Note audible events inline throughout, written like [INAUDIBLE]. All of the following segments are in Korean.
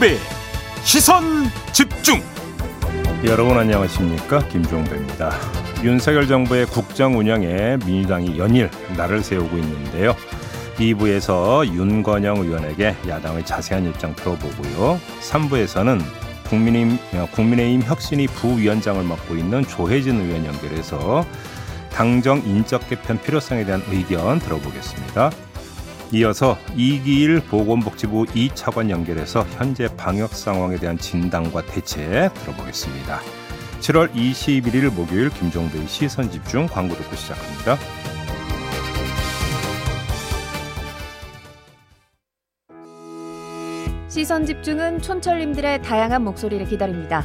김종배 시선 집중. 여러분 안녕하십니까? 김종배입니다. 윤석열 정부의 국정 운영에 민주당이 연일 날을 세우고 있는데요. 2부에서 윤건영 의원에게 야당의 자세한 입장 들어보고요. 3부에서는 국민의힘, 국민의힘 혁신위 부위원장을 맡고 있는 조혜진 의원 연결해서 당정 인적 개편 필요성에 대한 의견 들어보겠습니다. 이어서 이기일 보건복지부 이차관 연결해서 현재 방역 상황에 대한 진단과 대책 들어보겠습니다. 7월 21일 목요일 김종배의 시선 집중 광고 듣고 시작합니다. 시선 집중은 촌철님들의 다양한 목소리를 기다립니다.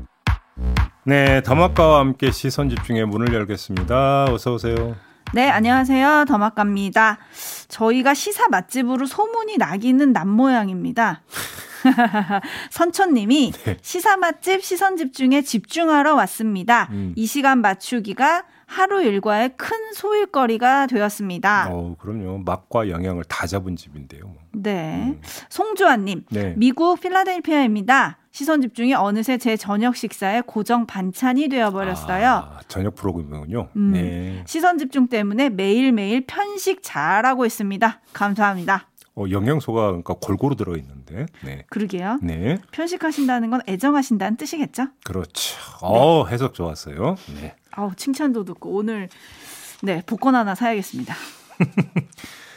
네, 더마카와 함께 시선 집중의 문을 열겠습니다. 어서 오세요. 네, 안녕하세요. 더마카입니다. 저희가 시사 맛집으로 소문이 나기는 난 모양입니다. [LAUGHS] 선초님이 네. 시사 맛집 시선 집중에 집중하러 왔습니다. 음. 이 시간 맞추기가 하루 일과의 큰 소일거리가 되었습니다. 어, 그럼요. 맛과 영양을 다 잡은 집인데요. 뭐. 네. 음. 송주환님, 네. 미국 필라델피아입니다. 시선 집중이 어느새 제 저녁 식사의 고정 반찬이 되어버렸어요. 아, 저녁 프로그램이군요. 음, 네. 시선 집중 때문에 매일매일 편식 잘하고 있습니다. 감사합니다. 어, 영양소가 그러니까 골고루 들어있는데. 네. 그러게요. 네. 편식하신다는 건 애정하신다는 뜻이겠죠? 그렇죠. 어, 해석 좋았어요. 네. 아우, 칭찬도 듣고 오늘 네, 복권 하나 사야겠습니다. [LAUGHS]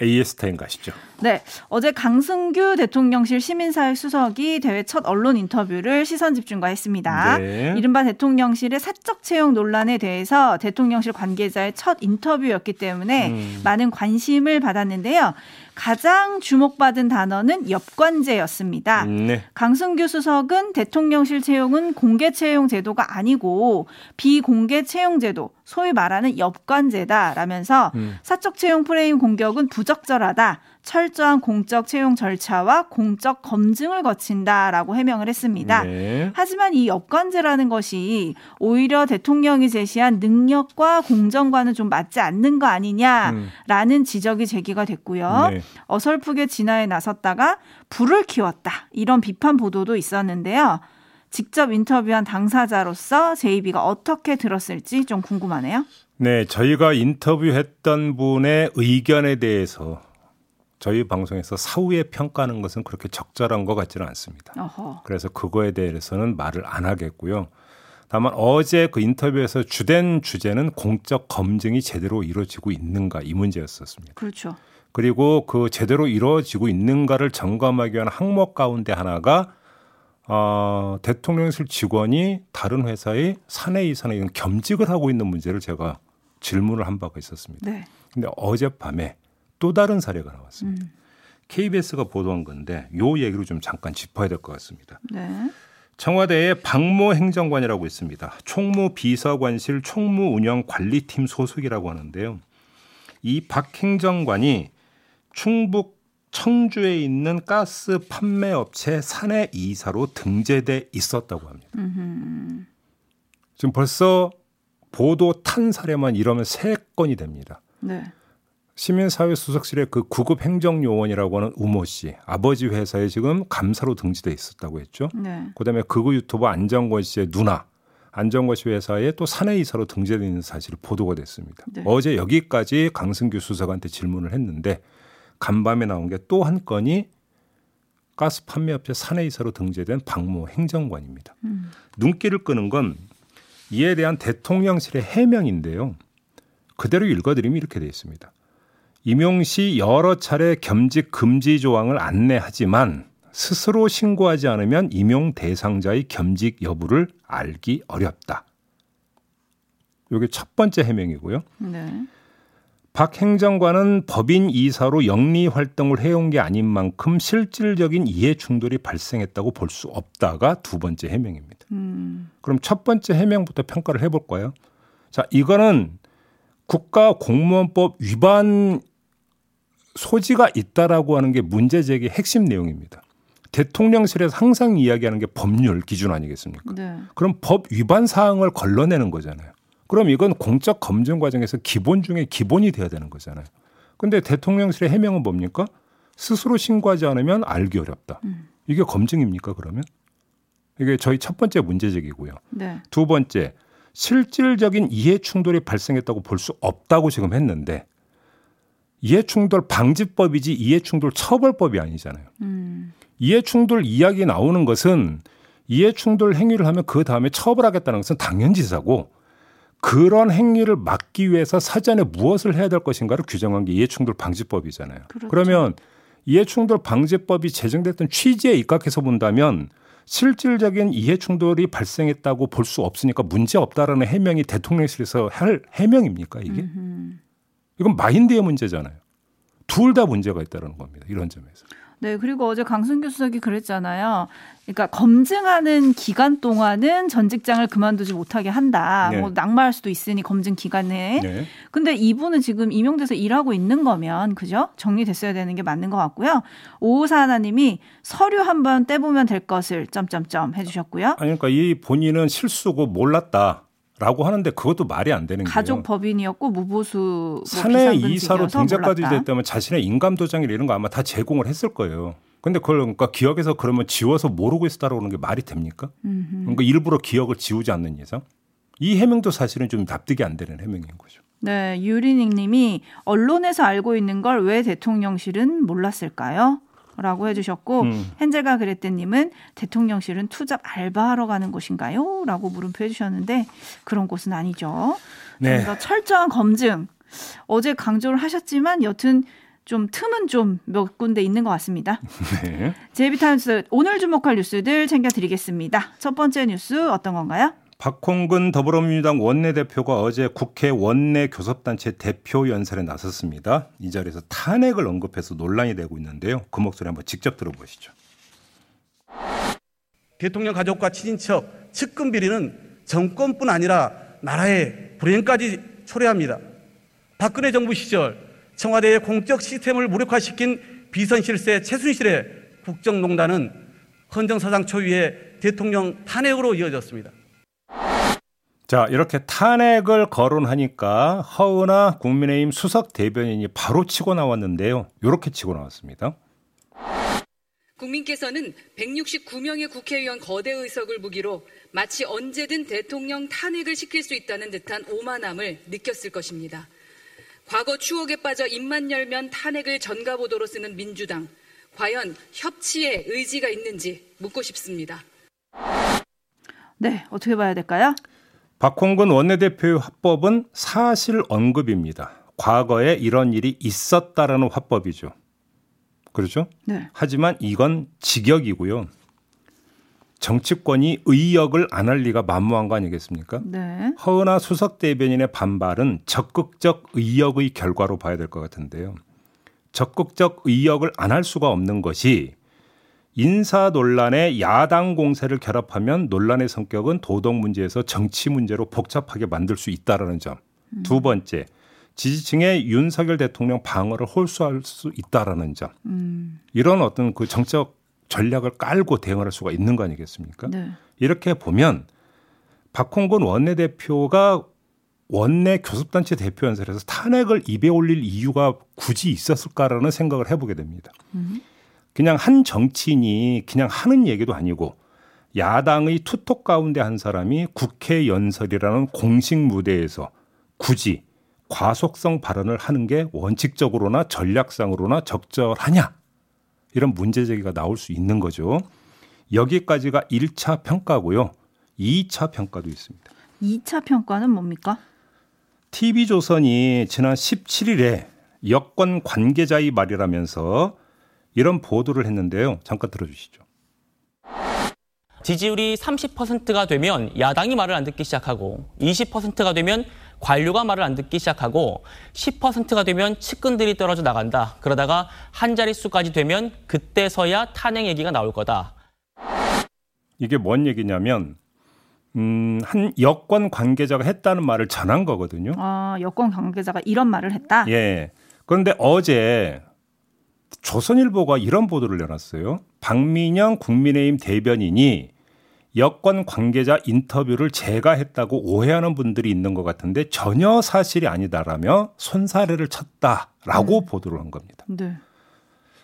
AS10 가시죠. 네. 어제 강승규 대통령실 시민사회 수석이 대회 첫 언론 인터뷰를 시선 집중과 했습니다. 네. 이른바 대통령실의 사적 채용 논란에 대해서 대통령실 관계자의 첫 인터뷰였기 때문에 음. 많은 관심을 받았는데요. 가장 주목받은 단어는 엽관제였습니다. 네. 강승규 수석은 대통령실 채용은 공개 채용 제도가 아니고 비공개 채용 제도, 소위 말하는 엽관제다라면서 음. 사적 채용 프레임 공격은 부적절하다. 철저한 공적 채용 절차와 공적 검증을 거친다라고 해명을 했습니다. 네. 하지만 이 엽관제라는 것이 오히려 대통령이 제시한 능력과 공정과는 좀 맞지 않는 거 아니냐라는 음. 지적이 제기가 됐고요. 네. 어설프게 진화에 나섰다가 불을 키웠다 이런 비판 보도도 있었는데요. 직접 인터뷰한 당사자로서 제이비가 어떻게 들었을지 좀 궁금하네요. 네, 저희가 인터뷰했던 분의 의견에 대해서 저희 방송에서 사후에 평가하는 것은 그렇게 적절한 것 같지는 않습니다. 어허. 그래서 그거에 대해서는 말을 안 하겠고요. 다만 어제 그 인터뷰에서 주된 주제는 공적 검증이 제대로 이루어지고 있는가 이 문제였었습니다. 그렇죠. 그리고 그 제대로 이루어지고 있는가를 점검하기 위한 항목 가운데 하나가 어, 대통령실 직원이 다른 회사의 사내 이사나 이런 겸직을 하고 있는 문제를 제가 질문을 한 바가 있었습니다. 네. 근데 어젯밤에 또 다른 사례가 나왔습니다. 음. KBS가 보도한 건데 요 얘기로 좀 잠깐 짚어야 될 것 같습니다. 네. 청와대에 박모 행정관이라고 있습니다. 총무 비서관실 총무 운영 관리팀 소속이라고 하는데요. 이 박 행정관이 충북 청주에 있는 가스 판매 업체 사내 이사로 등재돼 있었다고 합니다. 음흠. 지금 벌써 보도 탄 사례만 이러면 세 건이 됩니다. 네. 시민사회 수석실의 그 구급 행정요원이라고 하는 우모 씨 아버지 회사에 지금 감사로 등재돼 있었다고 했죠. 네. 그다음에 극우 유튜버 안정권 씨의 누나 안정권 씨 회사에 또 사내이사로 등재돼 있는 사실이 보도가 됐습니다. 네. 어제 여기까지 강승규 수석한테 질문을 했는데 간밤에 나온 게 또 한 건이 가스 판매업체 사내이사로 등재된 박모 행정관입니다. 음. 눈길을 끄는 건 이에 대한 대통령실의 해명인데요. 그대로 읽어드리면 이렇게 되어 있습니다. 임용 시 여러 차례 겸직 금지 조항을 안내하지만 스스로 신고하지 않으면 임용 대상자의 겸직 여부를 알기 어렵다. 이게 첫 번째 해명이고요. 네. 박 행정관은 법인 이사로 영리 활동을 해온 게 아닌 만큼 실질적인 이해 충돌이 발생했다고 볼 수 없다가 두 번째 해명입니다. 음. 그럼 첫 번째 해명부터 평가를 해볼까요? 자, 이거는 국가 공무원법 위반 소지가 있다라고 하는 게 문제 제기 핵심 내용입니다. 대통령실에서 항상 이야기하는 게 법률 기준 아니겠습니까? 네. 그럼 법 위반 사항을 걸러내는 거잖아요. 그럼 이건 공적 검증 과정에서 기본 중에 기본이 돼야 되는 거잖아요. 근데 대통령실의 해명은 뭡니까? 스스로 신고하지 않으면 알기 어렵다. 음. 이게 검증입니까, 그러면? 이게 저희 첫 번째 문제제기고요. 네. 두 번째, 실질적인 이해 충돌이 발생했다고 볼 수 없다고 지금 했는데 이해충돌 방지법이지 이해충돌 처벌법이 아니잖아요. 음. 이해충돌 이야기 나오는 것은 이해충돌 행위를 하면 그 다음에 처벌하겠다는 것은 당연지사고 그런 행위를 막기 위해서 사전에 무엇을 해야 될 것인가를 규정한 게 이해충돌 방지법이잖아요. 그렇죠. 그러면 이해충돌 방지법이 제정됐던 취지에 입각해서 본다면 실질적인 이해충돌이 발생했다고 볼 수 없으니까 문제 없다라는 해명이 대통령실에서 할 해명입니까 이게? 음흠. 이건 마인드의 문제잖아요. 둘 다 문제가 있다는 겁니다. 이런 점에서. 네, 그리고 어제 강승규 수석이 그랬잖아요. 그러니까 검증하는 기간 동안은 전 직장을 그만두지 못하게 한다. 네. 뭐 낙마할 수도 있으니 검증 기간에. 네. 근데 이분은 지금 임용돼서 일하고 있는 거면 그죠? 정리됐어야 되는 게 맞는 것 같고요. 오호사 하나님이 서류 한번 떼보면 될 것을 점점점 해주셨고요. 아니 그러니까 이 본인은 실수고 몰랐다. 라고 하는데 그것도 말이 안 되는 가족 게요. 가족 법인이었고 무보수 뭐 사내 이사로 등재까지 됐다면 자신의 인감 도장이나 이런 거 아마 다 제공을 했을 거예요. 근데 그걸 그러니까 기억에서 그러면 지워서 모르고 있었다라고 하는 게 말이 됩니까? 음흠. 그러니까 일부러 기억을 지우지 않는 이상 이 해명도 사실은 좀 납득이 안 되는 해명인 거죠. 네, 유리닝 님이 언론에서 알고 있는 걸 왜 대통령실은 몰랐을까요? 라고 해주셨고 음. 헨젤과 그레테님은 대통령실은 투잡 알바하러 가는 곳인가요? 라고 물음표 해주셨는데 그런 곳은 아니죠. 네. 좀더 철저한 검증 어제 강조를 하셨지만 여튼 좀 틈은 좀 몇 군데 있는 것 같습니다. [LAUGHS] 네. 제이비타임스 오늘 주목할 뉴스들 챙겨드리겠습니다. 첫 번째 뉴스 어떤 건가요? 박홍근 더불어민주당 원내대표가 어제 국회 원내 교섭단체 대표 연설에 나섰습니다. 이 자리에서 탄핵을 언급해서 논란이 되고 있는데요. 그 목소리 한번 직접 들어보시죠. 대통령 가족과 친인척 측근 비리는 정권뿐 아니라 나라의 불행까지 초래합니다. 박근혜 정부 시절 청와대의 공적 시스템을 무력화시킨 비선실세 최순실의 국정농단은 헌정사상 초유의 대통령 탄핵으로 이어졌습니다. 자, 이렇게 탄핵을 거론하니까 허은하 국민의힘 수석 대변인이 바로 치고 나왔는데요. 이렇게 치고 나왔습니다. 국민께서는 169명의 국회의원 거대 의석을 무기로 마치 언제든 대통령 탄핵을 시킬 수 있다는 듯한 오만함을 느꼈을 것입니다. 과거 추억에 빠져 입만 열면 탄핵을 전가보도로 쓰는 민주당. 과연 협치에 의지가 있는지 묻고 싶습니다. 네, 어떻게 봐야 될까요? 박홍근 원내대표의 화법은 사실 언급입니다. 과거에 이런 일이 있었다라는 화법이죠. 그렇죠? 네. 하지만 이건 직역이고요. 정치권이 의역을 안 할 리가 만무한 거 아니겠습니까? 네. 허은하 수석 대변인의 반발은 적극적 의역의 결과로 봐야 될 것 같은데요. 적극적 의역을 안 할 수가 없는 것이 인사 논란에 야당 공세를 결합하면 논란의 성격은 도덕 문제에서 정치 문제로 복잡하게 만들 수 있다라는 점. 음. 두 번째, 지지층의 윤석열 대통령 방어를 홀수할 수 있다라는 점. 음. 이런 어떤 그 정책 전략을 깔고 대응할 수가 있는 거 아니겠습니까? 네. 이렇게 보면 박홍근 원내대표가 원내 교섭단체 대표 연설에서 탄핵을 입에 올릴 이유가 굳이 있었을까라는 생각을 해보게 됩니다. 음. 그냥 한 정치인이 그냥 하는 얘기도 아니고 야당의 투톱 가운데 한 사람이 국회 연설이라는 공식 무대에서 굳이 과속성 발언을 하는 게 원칙적으로나 전략상으로나 적절하냐 이런 문제 제기가 나올 수 있는 거죠. 여기까지가 1차 평가고요. 2차 평가도 있습니다. 2차 평가는 뭡니까? TV조선이 지난 17일에 여권 관계자의 말이라면서 이런 보도를 했는데요. 잠깐 들어주시죠. 지지율이 30%가 되면 야당이 말을 안 듣기 시작하고 20%가 되면 관료가 말을 안 듣기 시작하고 10%가 되면 측근들이 떨어져 나간다. 그러다가 한 자릿수까지 되면 그때서야 탄핵 얘기가 나올 거다. 이게 뭔 얘기냐면 음, 한 여권 관계자가 했다는 말을 전한 거거든요. 아, 여권 관계자가 이런 말을 했다? 예. 그런데 어제 조선일보가 이런 보도를 내놨어요. 박민영 국민의힘 대변인이 여권 관계자 인터뷰를 제가 했다고 오해하는 분들이 있는 것 같은데 전혀 사실이 아니다라며 손사래를 쳤다라고 음. 보도를 한 겁니다. 네.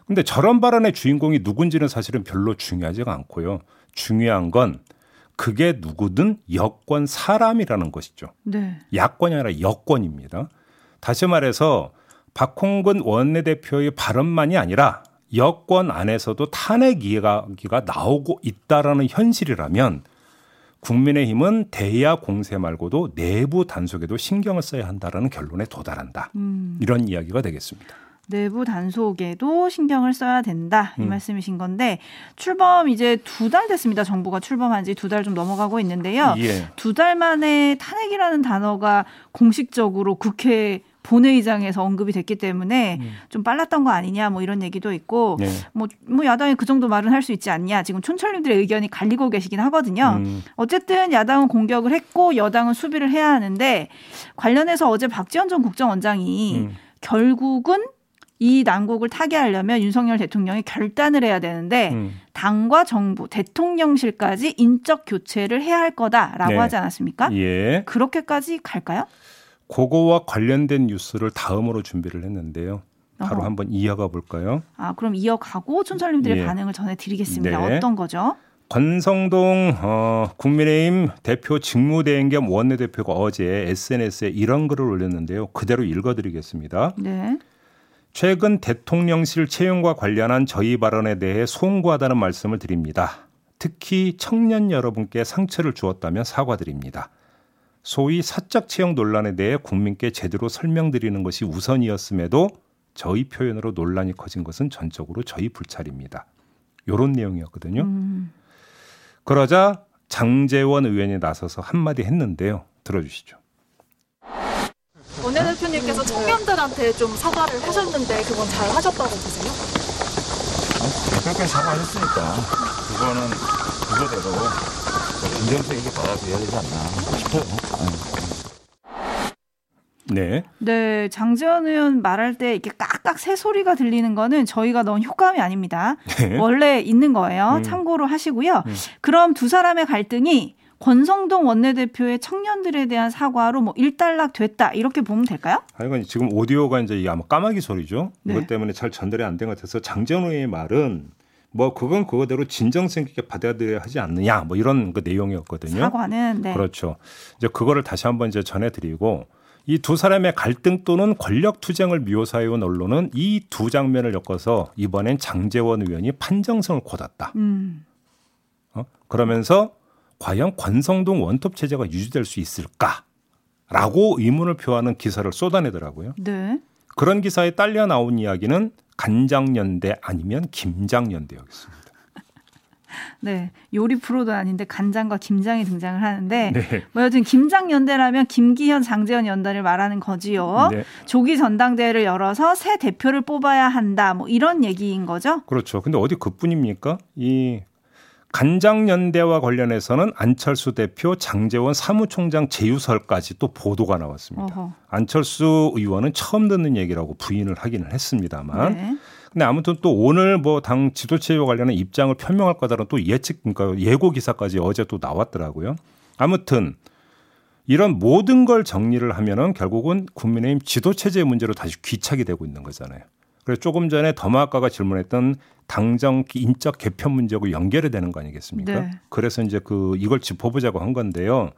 근데 저런 발언의 주인공이 누군지는 사실은 별로 중요하지가 않고요. 중요한 건 그게 누구든 여권 사람이라는 것이죠. 네. 야권이 아니라 여권입니다. 다시 말해서 박홍근 원내대표의 발언만이 아니라 여권 안에서도 탄핵 이야기가 나오고 있다라는 현실이라면 국민의힘은 대야 공세 말고도 내부 단속에도 신경을 써야 한다라는 결론에 도달한다. 음. 이런 이야기가 되겠습니다. 내부 단속에도 신경을 써야 된다 이 음. 말씀이신 건데 출범 이제 두 달 됐습니다. 정부가 출범한 지 두 달 좀 넘어가고 있는데요. 예. 두달 만에 탄핵이라는 단어가 공식적으로 국회 본회의장에서 언급이 됐기 때문에 음. 좀 빨랐던 거 아니냐 뭐 이런 얘기도 있고 네. 뭐, 뭐 야당이 그 정도 말은 할 수 있지 않냐 지금 촌철님들의 의견이 갈리고 계시긴 하거든요. 음. 어쨌든 야당은 공격을 했고 여당은 수비를 해야 하는데 관련해서 어제 박지원 전 국정원장이 음. 결국은 이 난국을 타개하려면 윤석열 대통령이 결단을 해야 되는데 음. 당과 정부, 대통령실까지 인적 교체를 해야 할 거다라고 네. 하지 않았습니까? 예. 그렇게까지 갈까요? 그거와 관련된 뉴스를 다음으로 준비를 했는데요. 바로 어허. 한번 이어가 볼까요? 아, 그럼 이어가고 촌철님들의 예. 반응을 전해드리겠습니다. 네. 어떤 거죠? 권성동 어, 국민의힘 대표 직무대행 겸 원내대표가 어제 SNS에 이런 글을 올렸는데요. 그대로 읽어드리겠습니다. 네. 최근 대통령실 채용과 관련한 저희 발언에 대해 송구하다는 말씀을 드립니다. 특히 청년 여러분께 상처를 주었다면 사과드립니다. 소위 사적 채용 논란에 대해 국민께 제대로 설명드리는 것이 우선이었음에도 저희 표현으로 논란이 커진 것은 전적으로 저희 불찰입니다. 요런 내용이었거든요. 음. 그러자 장재원 의원이 나서서 한마디 했는데요. 들어주시죠. 원내 대표님께서 청년들한테 좀 사과를 하셨는데 그건 잘 하셨다고 보세요? 대표께 사과했으니까 그거는 그거대로 진정성 있게 받아들여야 되지 않나 싶어요. 네. 네, 장재원 의원 말할 때 이렇게 깍깍 새 소리가 들리는 거는 저희가 넣은 효과음이 아닙니다. 네. 원래 있는 거예요. 음. 참고로 하시고요. 음. 그럼 두 사람의 갈등이 권성동 원내대표의 청년들에 대한 사과로 뭐 일단락 됐다 이렇게 보면 될까요? 아니 지금 오디오가 이제 아마 까마귀 소리죠. 네. 그것 때문에 잘 전달이 안 된 것 같아서 장재원 의원의 말은 뭐 그건 그거대로 진정성 있게 받아들여야 하지 않느냐 뭐 이런 그 내용이었거든요. 사과는 네. 그렇죠. 이제 그거를 다시 한번 이제 전해드리고 이 두 사람의 갈등 또는 권력 투쟁을 묘사해온 언론은 이 두 장면을 엮어서 이번엔 장재원 의원이 판정성을 거뒀다. 음. 어? 그러면서 과연 권성동 원톱 체제가 유지될 수 있을까라고 의문을 표하는 기사를 쏟아내더라고요. 네. 그런 기사에 딸려 나온 이야기는 간장연대 아니면 김장연대였습니다. 네, 요리 프로도 아닌데 간장과 김장이 등장을 하는데 네. 뭐 여튼 김장 연대라면 김기현, 장재현 연단을 말하는 거지요. 네. 조기 전당대회를 열어서 새 대표를 뽑아야 한다. 뭐 이런 얘기인 거죠. 그렇죠. 근데 어디 그뿐입니까? 이 간장 연대와 관련해서는 안철수 대표, 장재원 사무총장 제휴설까지 또 보도가 나왔습니다. 어허. 안철수 의원은 처음 듣는 얘기라고 부인을 하기는 했습니다만. 네. 근데 아무튼 또 오늘 뭐 당 지도체와 관련한 입장을 표명할 거다라는 또 예측, 그러니까 예고 기사까지 어제 또 나왔더라고요. 아무튼 이런 모든 걸 정리를 하면은 결국은 국민의힘 지도체제 문제로 다시 귀착이 되고 있는 거잖아요. 그래서 조금 전에 더마아까가 질문했던 당정 인적 개편 문제하고 연결이 되는 거 아니겠습니까? 네. 그래서 이제 그 이걸 짚어보자고 한 건데요.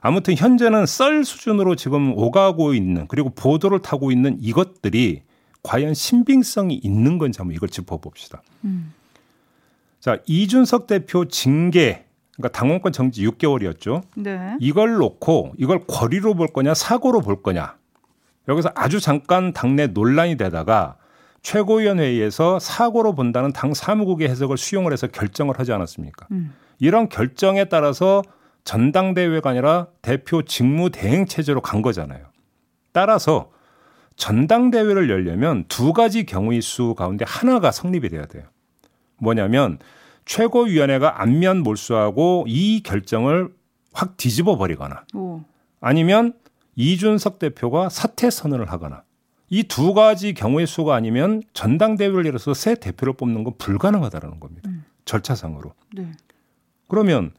아무튼 현재는 썰 수준으로 지금 오가고 있는 그리고 보도를 타고 있는 이것들이 과연 신빙성이 있는 건지 한번 이걸 짚어봅시다. 음. 자 이준석 대표 징계 그러니까 당원권 정지 6개월이었죠. 네. 이걸 놓고 이걸 거리로 볼 거냐 사고로 볼 거냐 여기서 아주 잠깐 당내 논란이 되다가 최고위원회의에서 사고로 본다는 당 사무국의 해석을 수용을 해서 결정을 하지 않았습니까? 음. 이런 결정에 따라서 전당대회가 아니라 대표 직무 대행 체제로 간 거잖아요. 따라서 전당대회를 열려면 두 가지 경우의 수 가운데 하나가 성립이 돼야 돼요. 뭐냐면 최고위원회가 안면 몰수하고 이 결정을 확 뒤집어 버리거나 아니면 이준석 대표가 사퇴 선언을 하거나 이 두 가지 경우의 수가 아니면 전당대회를 열어서 새 대표를 뽑는 건 불가능하다는 겁니다. 음. 절차상으로. 네. 그러면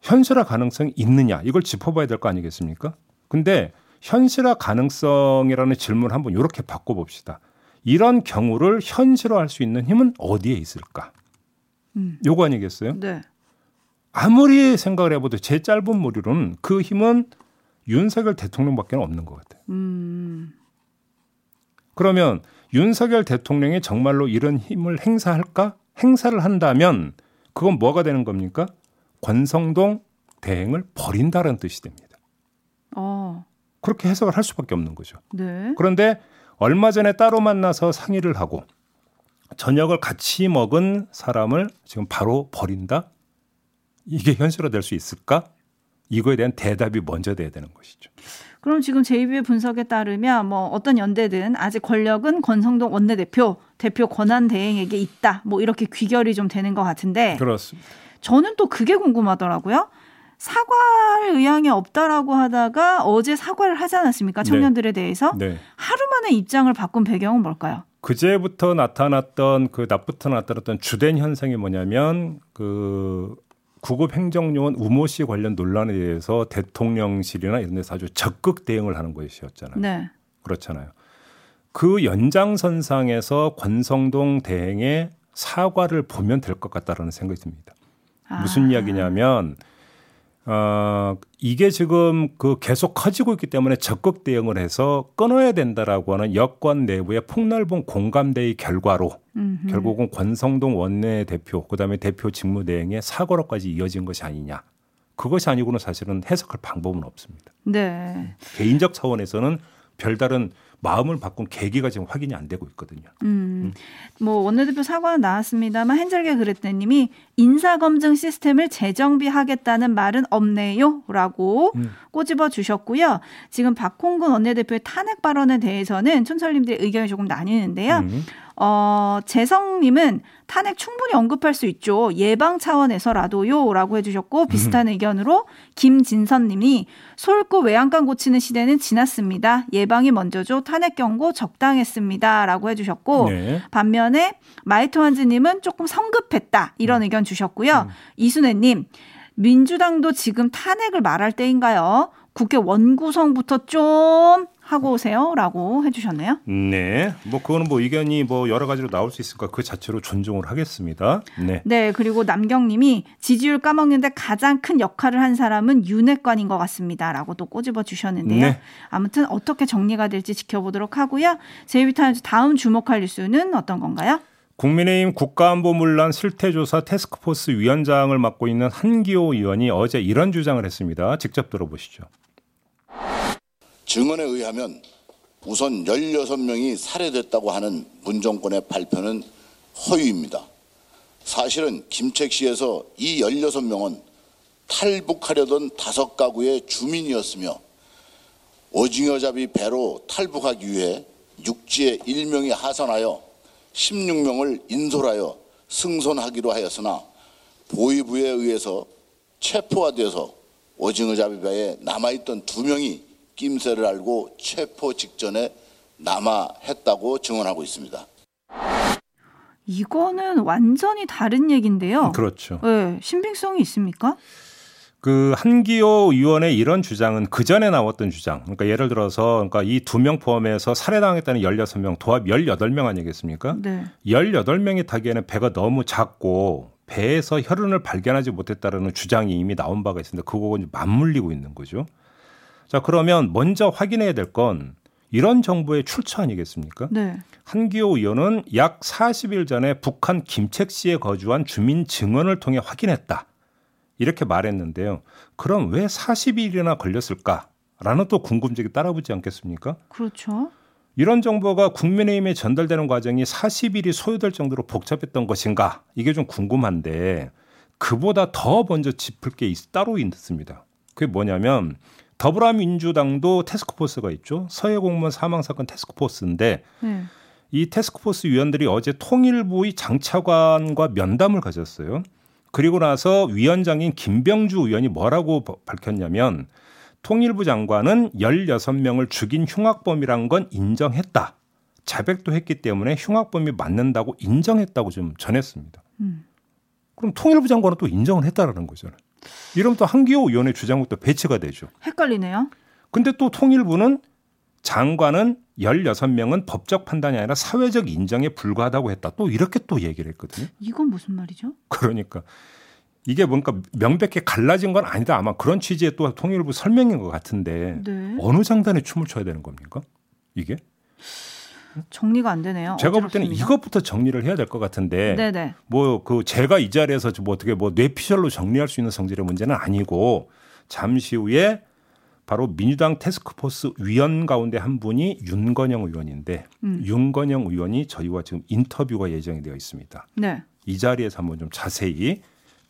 현실화 가능성이 있느냐 이걸 짚어봐야 될 거 아니겠습니까? 근데 현실화 가능성이라는 질문을 한번 이렇게 바꿔봅시다. 이런 경우를 현실화할 수 있는 힘은 어디에 있을까? 음. 요거 아니겠어요? 네. 아무리 생각을 해봐도 제 짧은 머리로는 그 힘은 윤석열 대통령밖에 없는 것 같아요. 음. 그러면 윤석열 대통령이 정말로 이런 힘을 행사할까? 행사를 한다면 그건 뭐가 되는 겁니까? 권성동 대행을 버린다는 뜻이 됩니다. 어. 그렇게 해석을 할 수밖에 없는 거죠. 네. 그런데 얼마 전에 따로 만나서 상의를 하고 저녁을 같이 먹은 사람을 지금 바로 버린다? 이게 현실화될 수 있을까? 이거에 대한 대답이 먼저 돼야 되는 것이죠. 그럼 지금 제이비의 분석에 따르면 뭐 어떤 연대든 아직 권력은 권성동 원내대표 대표 권한 대행에게 있다. 뭐 이렇게 귀결이 좀 되는 것 같은데. 그렇습니다. 저는 또 그게 궁금하더라고요. 사과할 의향이 없다라고 하다가 어제 사과를 하지 않았습니까? 네. 청년들에 네. 대해서 네. 하루 만에 입장을 바꾼 배경은 뭘까요? 그제부터 나타났던 그 낮부터 나타났던 주된 현상이 뭐냐면 그 구급 행정요원 우모 씨 관련 논란에 대해서 대통령실이나 이런 데서 아주 적극 대응을 하는 것이었잖아요. 네. 그렇잖아요. 그 연장선상에서 권성동 대행의 사과를 보면 될 것 같다라는 생각이 듭니다. 무슨 아. 이야기냐면 어, 이게 지금 그 계속 커지고 있기 때문에 적극 대응을 해서 끊어야 된다라고 하는 여권 내부의 폭넓은 공감대의 결과로 음흠. 결국은 권성동 원내대표 그다음에 대표 직무대행의 사과로까지 이어진 것이 아니냐. 그것이 아니고는 사실은 해석할 방법은 없습니다. 네. 개인적 차원에서는 별다른 마음을 바꾼 계기가 지금 확인이 안 되고 있거든요. 음, 뭐 원내대표 사과는 나왔습니다만 한절개 그랬더님이 인사검증 시스템을 재정비하겠다는 말은 없네요라고 음. 꼬집어 주셨고요. 지금 박홍근 원내대표의 탄핵 발언에 대해서는 촌철님들의 의견이 조금 나뉘는데요. 음. 어, 재성님은 탄핵 충분히 언급할 수 있죠. 예방 차원에서라도요. 라고 해주셨고, 비슷한 음. 의견으로 김진선님이 솔고 외양간 고치는 시대는 지났습니다. 예방이 먼저죠. 탄핵 경고 적당했습니다. 라고 해주셨고, 네. 반면에 마이토한즈님은 조금 성급했다. 이런 음. 의견 주셨고요. 음. 이순애님, 민주당도 지금 탄핵을 말할 때인가요? 국회 원구성부터 좀 하고 오세요라고 해주셨네요. 네, 뭐 그거는 뭐 의견이 뭐 여러 가지로 나올 수 있을까 그 자체로 존중을 하겠습니다. 네. 네, 그리고 남경님이 지지율 까먹는데 가장 큰 역할을 한 사람은 윤핵관인 것 같습니다라고 또 꼬집어 주셨는데요. 네. 아무튼 어떻게 정리가 될지 지켜보도록 하고요. 제이비타임즈 다음 주목할 뉴스는 어떤 건가요? 국민의힘 국가안보문란 실태조사 테스크포스 위원장을 맡고 있는 한기호 의원이 어제 이런 주장을 했습니다. 직접 들어보시죠. 증언에 의하면 우선 16명이 살해됐다고 하는 문정권의 발표는 허위입니다. 사실은 김책시에서 이 16명은 탈북하려던 다섯 가구의 주민이었으며 오징어잡이 배로 탈북하기 위해 육지에 1명이 하선하여 16명을 인솔하여 승선하기로 하였으나 보위부에 의해서 체포화되어서 오징어잡이 배에 남아있던 두 명이 낌새를 알고 체포 직전에 남아 했다고 증언하고 있습니다. 이거는 완전히 다른 얘기인데요. 그렇죠. 네, 신빙성이 있습니까? 그 한기호 의원의 이런 주장은 그 전에 나왔던 주장. 그러니까 예를 들어서 그러니까 이 두 명 포함해서 살해당했다는 16명, 도합 18명 아니겠습니까? 네. 18명이 타기에는 배가 너무 작고 배에서 혈흔을 발견하지 못했다라는 주장이 이미 나온 바가 있습니다. 그거가 맞물리고 있는 거죠. 자, 그러면 먼저 확인해야 될 건 이런 정부의 출처 아니겠습니까? 네. 한기호 의원은 약 40일 전에 북한 김책시에 거주한 주민 증언을 통해 확인했다. 이렇게 말했는데요. 그럼 왜 40일이나 걸렸을까? 라는 또 궁금증이 따라붙지 않겠습니까? 그렇죠. 이런 정보가 국민의힘에 전달되는 과정이 40일이 소요될 정도로 복잡했던 것인가? 이게 좀 궁금한데 그보다 더 먼저 짚을 게 따로 있습니다. 그게 뭐냐면 더불어민주당도 테스크포스가 있죠. 서해 공무원 사망 사건 테스크포스인데 네. 이 테스크포스 위원들이 어제 통일부의 장차관과 면담을 가졌어요. 그리고 나서 위원장인 김병주 의원이 뭐라고 밝혔냐면 통일부 장관은 16명을 죽인 흉악범이란 건 인정했다. 자백도 했기 때문에 흉악범이 맞는다고 인정했다고 좀 전했습니다. 음. 그럼 통일부 장관은 또 인정을 했다라는 거잖아요. 이러면 또 한기호 의원의 주장도 배치가 되죠. 헷갈리네요. 근데 또 통일부는 장관은 16명은 법적 판단이 아니라 사회적 인정에 불과하다고 했다. 또 이렇게 또 얘기를 했거든요. 이건 무슨 말이죠? 그러니까 이게 뭔가 명백히 갈라진 건 아니다. 아마 그런 취지의 또 통일부 설명인 것 같은데 네. 어느 장단에 춤을 춰야 되는 겁니까? 이게? 정리가 안 되네요. 제가 볼 때는 이것부터 정리를 해야 될 것 같은데 네네. 뭐그 제가 이 자리에서 뭐 어떻게 뭐 뇌피셜로 정리할 수 있는 성질의 문제는 아니고 잠시 후에 바로 민주당 테스크포스 위원 가운데 한 분이 윤건영 의원인데 음. 윤건영 의원이 저희와 지금 인터뷰가 예정이 되어 있습니다. 네. 이 자리에서 한번 좀 자세히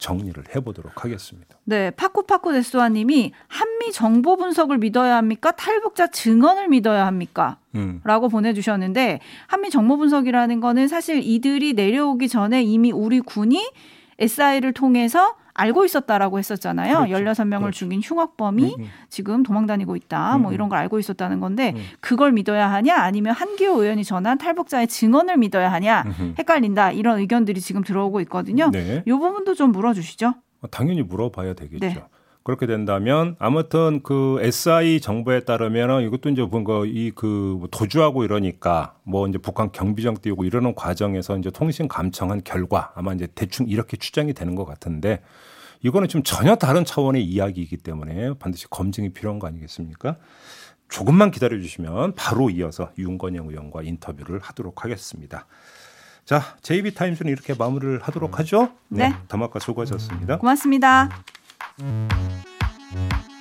정리를 해보도록 하겠습니다. 네, 파쿠파쿠 데스와님이 한미 정보 분석을 믿어야 합니까? 탈북자 증언을 믿어야 합니까? 음. 라고 보내주셨는데 한미 정보 분석이라는 거는 사실 이들이 내려오기 전에 이미 우리 군이 SI를 통해서 알고 있었다라고 했었잖아요. 그렇죠. 16명을 그렇죠. 죽인 흉악범이 음, 음. 지금 도망 다니고 있다. 뭐 음, 뭐 이런 걸 알고 있었다는 건데 음. 그걸 믿어야 하냐 아니면 한기호 의원이 전한 탈북자의 증언을 믿어야 하냐 헷갈린다. 이런 의견들이 지금 들어오고 있거든요. 네. 이 부분도 좀 물어 주시죠. 어, 당연히 물어봐야 되겠죠. 네. 그렇게 된다면 아무튼 그 SI 정보에 따르면 이것도 이제 뭔가 이그 뭐 도주하고 이러니까 뭐 이제 북한 경비정 띄우고 이러는 과정에서 이제 통신 감청한 결과 아마 이제 대충 이렇게 추정이 되는 것 같은데 이거는 좀 전혀 다른 차원의 이야기이기 때문에 반드시 검증이 필요한 거 아니겠습니까? 조금만 기다려 주시면 바로 이어서 윤건영 의원과 인터뷰를 하도록 하겠습니다. 자, JB타임즈는 이렇게 마무리를 하도록 하죠. 네. 네. 더마카 수고하셨습니다. 고맙습니다. Música